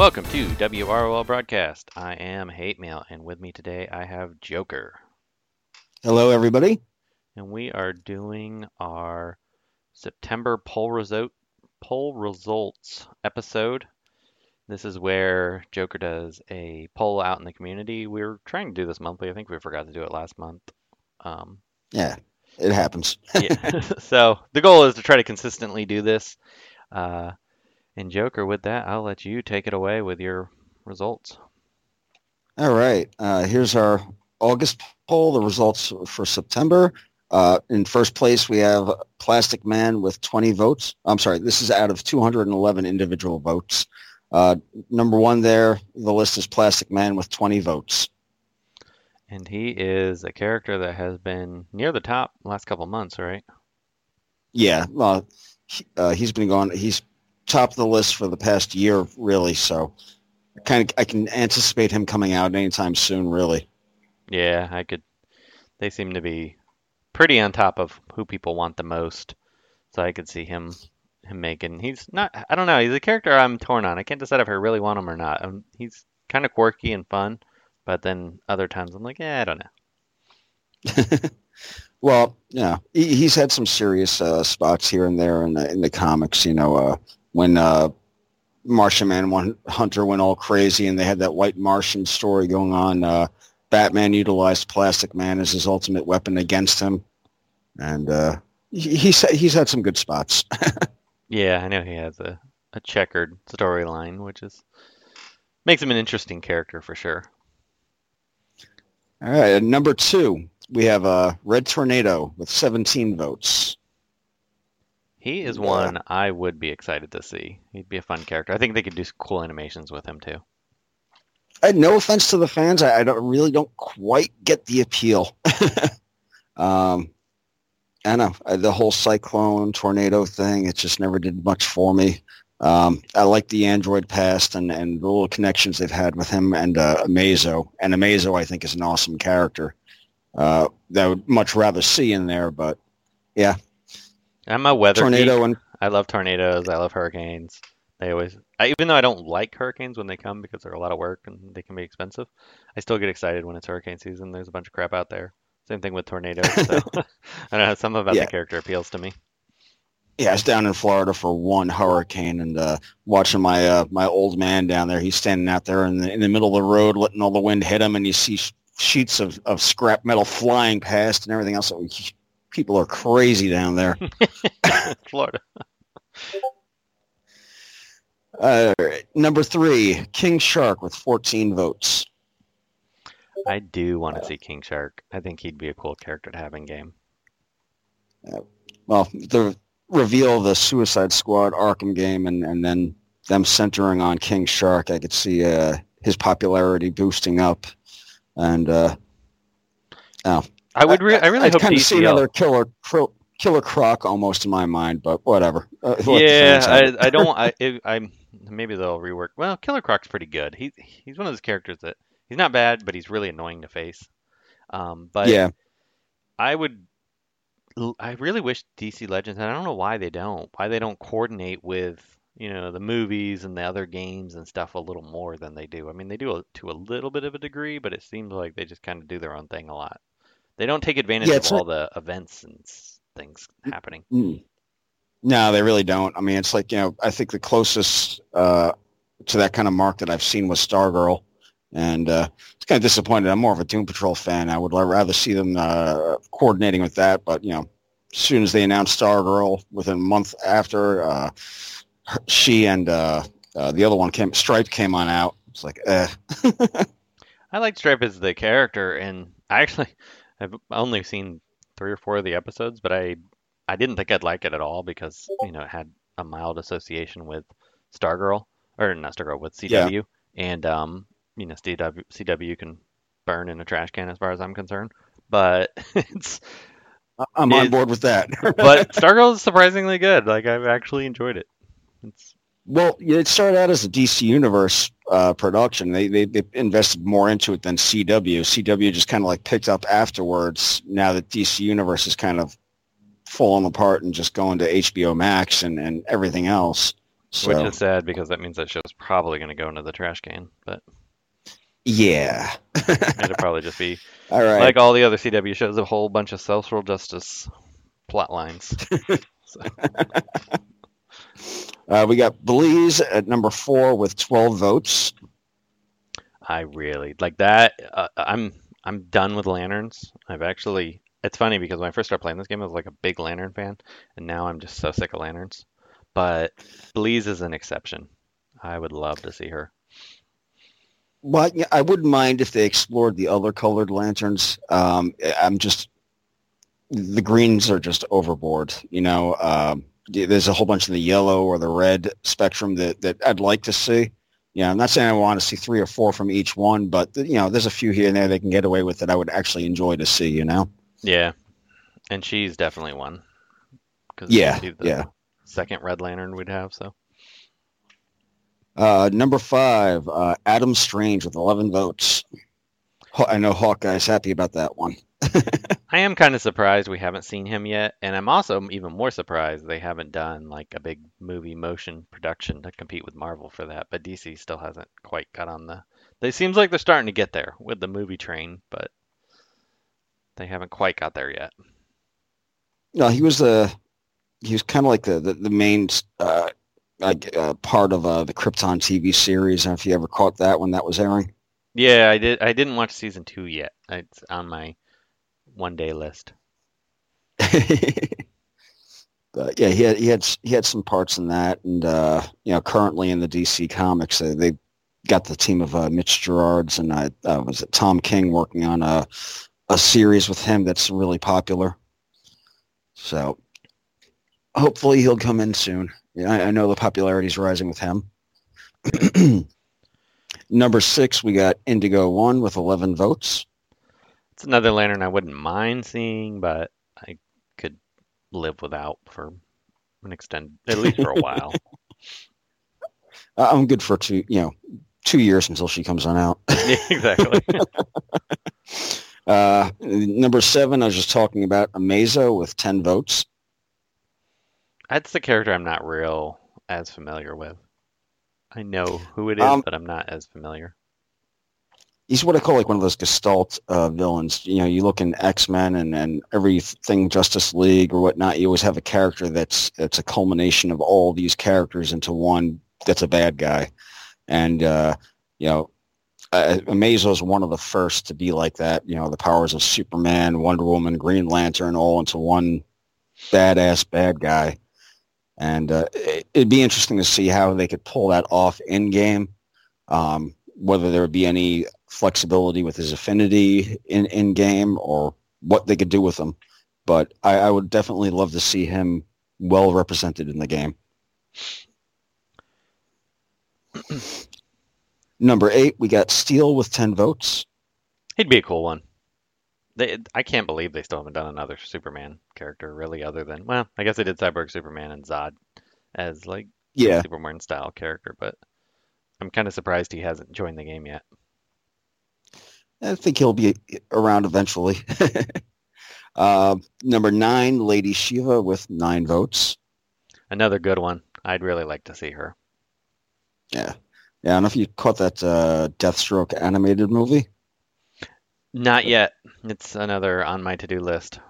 Welcome to WROL Broadcast. I am Hate Mail, and with me today I have Joker. Hello, everybody. And we are doing our September poll result poll results episode. This is where Joker does a poll out in the community. We are trying to do this monthly. I think we forgot to do it last month. Um, Yeah, it happens. yeah. so the goal is to try to consistently do this. Uh, and Joker, with that, I'll let you take it away with your results. All right. Uh, here's our August poll, the results for September. Uh, in first place, we have Plastic Man with 20 votes. I'm sorry, this is out of 211 individual votes. Uh, number one there, the list is Plastic Man with 20 votes. And he is a character that has been near the top last couple months, right? Yeah, well, he, uh, he's been going. He's top of the list for the past year, really. So, kind of, I can anticipate him coming out anytime soon, really. Yeah, I could. They seem to be pretty on top of who people want the most, so I could see him him making. He's not. I don't know. He's a character I'm torn on. I can't decide if I really want him or not. Um he's kind of quirky and fun, but then other times I'm like, yeah, I don't know. well, yeah, he, he's had some serious uh, spots here and there in the in the comics. You know, uh, when uh, Martian Man one, Hunter went all crazy, and they had that White Martian story going on. Uh, Batman utilized Plastic Man as his ultimate weapon against him, and uh, he, he's he's had some good spots. Yeah, I know he has a, a checkered storyline, which is makes him an interesting character for sure. All right, number two, we have uh, Red Tornado with 17 votes. He is Yeah. one I would be excited to see. He'd be a fun character. I think they could do some cool animations with him too. I no offense to the fans. I, I don't really don't quite get the appeal. um, I know I- the whole cyclone tornado thing. It just never did much for me. Um, I like the Android past and, and the little connections they've had with him and uh, Amazo. And Amazo, I think, is an awesome character. Uh, that I would much rather see in there. But I'm a weather tornado geek. and I love tornadoes. I love hurricanes. They always, I, even though I don't like hurricanes when they come because they're a lot of work and they can be expensive, I still get excited when it's hurricane season. There's a bunch of crap out there. Same thing with tornadoes. So I don't know. Something about Yeah. the character appeals to me. yeah, I was down in Florida for one hurricane and uh, watching my uh, my old man down there. He's standing out there in the, in the middle of the road, letting all the wind hit him, and you see sh- sheets of, of scrap metal flying past and everything else. People are crazy down there. Florida. Uh, number three, King Shark with 14 votes. I do want to see King Shark. I think he'd be a cool character to have in game. Well, the reveal of the Suicide Squad Arkham game and, and then them centering on King Shark, I could see uh, his popularity boosting up. And uh, I would. Re- I really I'd hope kind of see another killer Cro- killer croc almost in my mind, but whatever. Uh, yeah, fans have it. I, I don't. I, I'm maybe they'll rework. Well, Killer Croc's pretty good. He he's one of those characters that he's not bad, but he's really annoying to face. Um, but yeah, I would. I really wish DC Legends, and I don't know why they don't. Why they don't coordinate with you know the movies and the other games and stuff a little more than they do. I mean, they do a, to a little bit of a degree, but it seems like they just kind of do their own thing a lot. They don't take advantage Yeah, of all the events and things happening. Mm. no, they really don't. I mean, it's like you know, I think the closest uh, to that kind of mark that I've seen was Stargirl, and uh, it's kind of disappointed. I'm more of a Doom Patrol fan. I would rather see them uh, coordinating with that, but you know, as soon as they announced Stargirl, within a month after, uh, she and uh, uh, the other one came, Stripe came on out. It's like, eh. I like Stripe as the character, and I actually I've only seen three or four of the episodes, but I I didn't think I'd like it at all because you know it had a mild association with Stargirl or not Stargirl with CW, and um you know CW CW can burn in a trash can as far as I'm concerned, but it's I'm on board with that. but Stargirl is surprisingly good. Like I've actually enjoyed it. It's Well, it started out as a DC Universe uh, production. They, they they invested more into it than CW. CW just kind of like picked up afterwards. Now that DC Universe is kind of falling apart and just going to HBO Max and, and everything else. So Which is sad because that means that show's probably going to go into the trash can. But yeah. it'll probably just be All right. like all the other CW shows, a whole bunch of social justice plot lines. Uh, we got Bleez at number four with 12 votes. I really like that. Uh, I'm I'm done with lanterns. I've actually. It's funny because when I first started playing this game, I was like a big lantern fan, and now I'm just so sick of lanterns. But Bleez is an exception. I would love to see her. Well, yeah, I wouldn't mind if they explored the other colored lanterns. Um, I'm just the greens are just overboard. You know, um, there's a whole bunch of the yellow or the red spectrum that, that I'd like to see. Yeah, I'm not saying I want to see three or four from each one, but you know, there's a few here and there they can get away with that I would actually enjoy to see. You know? Yeah, and she's definitely one. Cause Yeah, yeah. Second Red Lantern we'd have. So Uh, number five, uh, Adam Strange with 11 votes. I know Hawkeye's happy about that one. I am kind of surprised we haven't seen him yet, and I'm also even more surprised they haven't done like a big movie motion production to compete with Marvel for that. But DC still hasn't quite got on the. It seems like they're starting to get there with the movie train, but they haven't quite got there yet. No, he was the he was kind of like the the, the main uh, like uh, part of uh, the Krypton TV series. I don't know if you ever caught that when that was airing. Yeah, I did. I didn't watch season two yet. It's on my one day list. but yeah, he had he had he had some parts in that, and uh, you know, currently in the DC comics, uh, they got the team of uh, Mitch Gerads and I uh, was it Tom King working on a a series with him that's really popular. So hopefully he'll come in soon. Yeah, I, I know the popularity is rising with him. Number six, we got Indigo One with eleven votes. It's another lantern I wouldn't mind seeing, but I could live without for an extended, at least for a while. I'm good for two, you know, two years until she comes on out. yeah, exactly. Uh, number seven, I was just talking about Amazo with 10 votes. That's the character I'm not real as familiar with. I know who it is, Um, but I'm not as familiar. He's what I call like one of those gestalt uh, villains. You know, you look in X-Men and, and everything Justice League or whatnot, you always have a character that's, that's a culmination of all these characters into one that's a bad guy. And, uh, you know, uh, Amazo is one of the first to be like that. You know, the powers of Superman, Wonder Woman, Green Lantern, all into one badass bad guy. And uh, it, it'd be interesting to see how they could pull that off in game. Um, whether there would be any flexibility with his affinity in in game or what they could do with him. But I, I would definitely love to see him well represented in the game. Number eight, we got Steel with ten votes. He'd be a cool one. They, I can't believe they still haven't done another Superman character, really, other than well, I guess they did Cyborg Superman and Zod as like Yeah, Superman style character, but I'm kind of surprised he hasn't joined the game yet. I think he'll be around eventually. uh, number nine, Lady Shiva with nine votes. Another good one. I'd really like to see her. Yeah, yeah. I don't know if you caught that uh, Deathstroke animated movie. Not yet. It's another on my to-do list.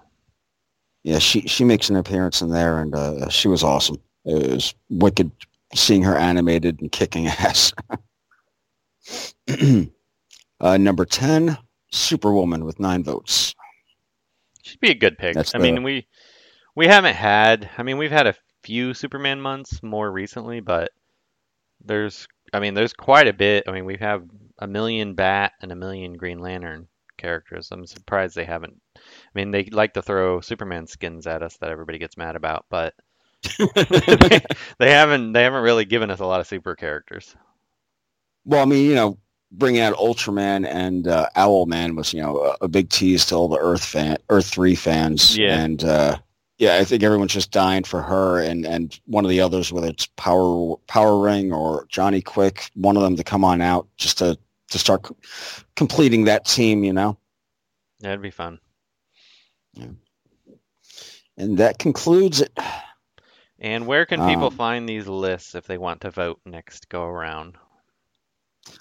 Yeah, she she makes an appearance in there, and uh, she was awesome. It was wicked seeing her animated and kicking ass. uh, number ten, Superwoman with nine votes. She'd be a good pick. That's I the- mean, we we haven't had. I mean, we've had a few Superman months more recently, but there's. I mean, there's quite a bit. I mean, we have a million Bat and a million Green Lantern characters. I'm surprised they haven't. I mean, they like to throw Superman skins at us that everybody gets mad about, but they, they haven't. They haven't really given us a lot of super characters. Well, I mean, you know, bringing out Ultraman and uh, Owlman was, you know, a, a big tease to all the Earth fan, Earth Three fans. Yeah. And uh, yeah, I think everyone's just dying for her and and one of the others, whether it's Power Power Ring or Johnny Quick, one of them to come on out just to to start c- completing that team. You know. That'd be fun. Yeah. And that concludes it. And where can people Um, find these lists if they want to vote next go around?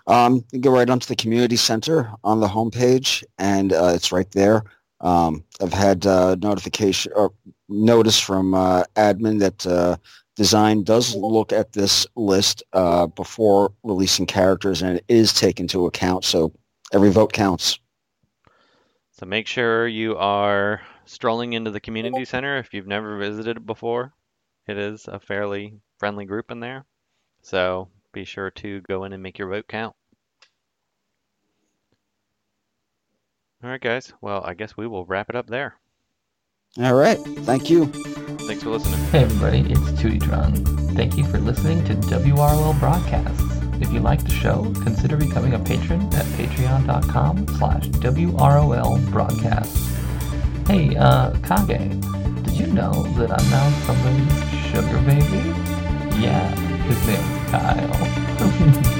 Um, you go right onto the community center on the homepage, and uh, it's right there. Um, I've had uh, notification or notice from uh, admin that uh, design does look at this list uh, before releasing characters, and it is taken into account. So every vote counts. So make sure you are strolling into the community center if you've never visited it before. It is a fairly friendly group in there. So be sure to go in and make your vote count. All right, guys. Well, I guess we will wrap it up there. All right. Thank you. Thanks for listening. Hey everybody, it's Tuitron. Thank you for listening to WRL Broadcasts. If you like the show, consider becoming a patron at patreon.com slash WROL Broadcasts. Hey, uh, Kage, did you know that I'm now somebody's sugar baby? Yeah, his name's Kyle.